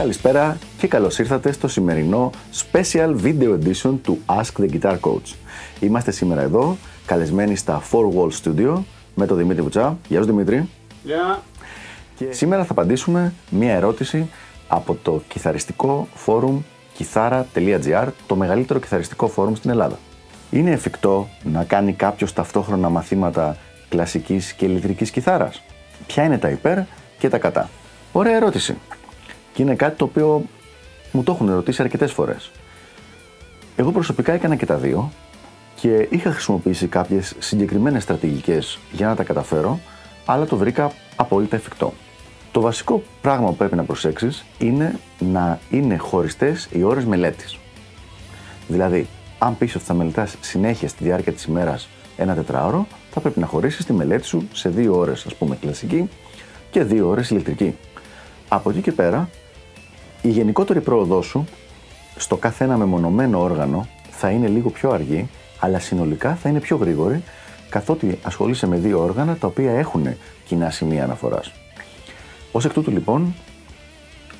Καλησπέρα και καλώς ήρθατε στο σημερινό Special Video Edition του Ask the Guitar Coach. Είμαστε σήμερα εδώ, καλεσμένοι στα Four Wall Studio με τον Δημήτρη Βουτσά. Γεια σου Δημήτρη. Γεια. Και σήμερα θα απαντήσουμε μία ερώτηση από το κιθαριστικό φόρουμ kithara.gr, το μεγαλύτερο κιθαριστικό φόρουμ στην Ελλάδα. Είναι εφικτό να κάνει κάποιος ταυτόχρονα μαθήματα κλασικής και ηλεκτρικής κιθάρας; Ποια είναι τα υπέρ και τα κατά; Ωραία ερώτηση. Και είναι κάτι το οποίο μου το έχουν ερωτήσει αρκετές φορές. Εγώ προσωπικά έκανα και τα δύο και είχα χρησιμοποιήσει κάποιες συγκεκριμένες στρατηγικές για να τα καταφέρω, αλλά το βρήκα απόλυτα εφικτό. Το βασικό πράγμα που πρέπει να προσέξεις είναι να είναι χωριστές οι ώρες μελέτης. Δηλαδή, αν πεις ότι θα μελετάς συνέχεια στη διάρκεια της ημέρας ένα τετράωρο, θα πρέπει να χωρίσεις τη μελέτη σου σε δύο ώρες, ας πούμε, κλασική και δύο ώρες ηλεκτρική. Από εκεί και πέρα, η γενικότερη πρόοδός σου στο κάθε ένα μεμονωμένο όργανο θα είναι λίγο πιο αργή, αλλά συνολικά θα είναι πιο γρήγορη, καθότι ασχολείσαι με δύο όργανα τα οποία έχουν κοινά σημεία αναφοράς. Ως εκ τούτου λοιπόν,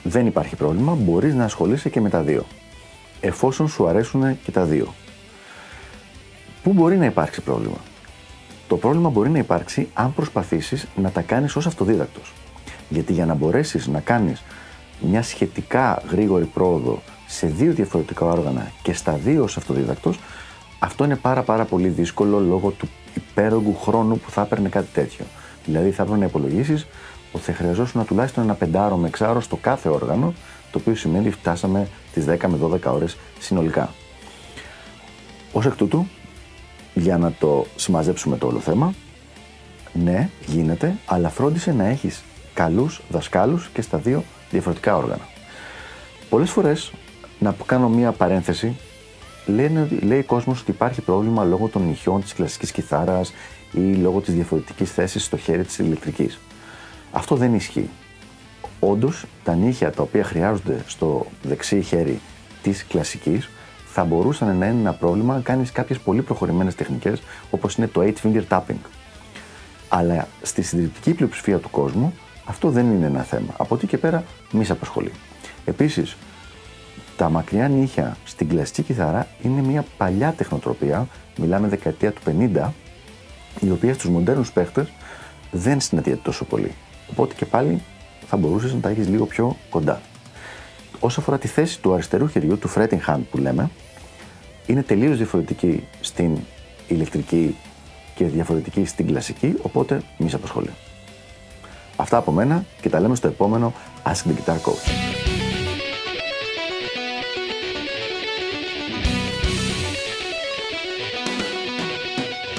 δεν υπάρχει πρόβλημα, μπορείς να ασχολείσαι και με τα δύο, εφόσον σου αρέσουν και τα δύο. Πού μπορεί να υπάρξει πρόβλημα; Το πρόβλημα μπορεί να υπάρξει αν προσπαθήσεις να τα κάνεις ως αυτοδίδακτος. Γιατί για να μπορέσεις να κάνεις μια σχετικά γρήγορη πρόοδο σε δύο διαφορετικά όργανα και στα δύο ως αυτοδίδακτος, αυτό είναι πάρα πάρα πολύ δύσκολο λόγω του υπέρογκου χρόνου που θα έπαιρνε κάτι τέτοιο. Δηλαδή θα έπρεπε να υπολογίσεις ότι θα χρειαζόσουν τουλάχιστον ένα πεντάρο με εξάρο στο κάθε όργανο, το οποίο σημαίνει ότι φτάσαμε τις 10 με 12 ώρες συνολικά. Ω εκ τούτου, για να το συμμαζέψουμε το όλο θέμα, ναι, γίνεται, αλλά φρόντισε να έχεις καλούς δασκάλους και στα δύο διαφορετικά όργανα. Πολλές φορές, να κάνω μία παρένθεση, λένε, λέει ο κόσμος ότι υπάρχει πρόβλημα λόγω των νυχιών της κλασικής κιθάρας ή λόγω της διαφορετικής θέσης στο χέρι της ηλεκτρικής. Αυτό δεν ισχύει. Όντως, τα νύχια τα οποία χρειάζονται στο δεξί χέρι της κλασικής θα μπορούσαν να είναι ένα πρόβλημα αν κάνεις κάποιες πολύ προχωρημένες τεχνικές όπως είναι το 8 finger tapping. Αλλά στη συντριπτική πλειοψηφία του κόσμου αυτό δεν είναι ένα θέμα. Από εκεί και πέρα μη σε απασχολεί. Επίσης, τα μακριά νύχια στην κλασική κιθάρα είναι μια παλιά τεχνοτροπία, μιλάμε δεκαετία του 50, η οποία στους μοντέρνους παίχτες δεν συναντιέται τόσο πολύ. Οπότε και πάλι θα μπορούσες να τα έχεις λίγο πιο κοντά. Όσο αφορά τη θέση του αριστερού χεριού, του fretting hand που λέμε, είναι τελείως διαφορετική στην ηλεκτρική και διαφορετική στην κλασική, οπότε μη σε απασχολεί. Αυτά από μένα και τα λέμε στο επόμενο Ask the Guitar Coach.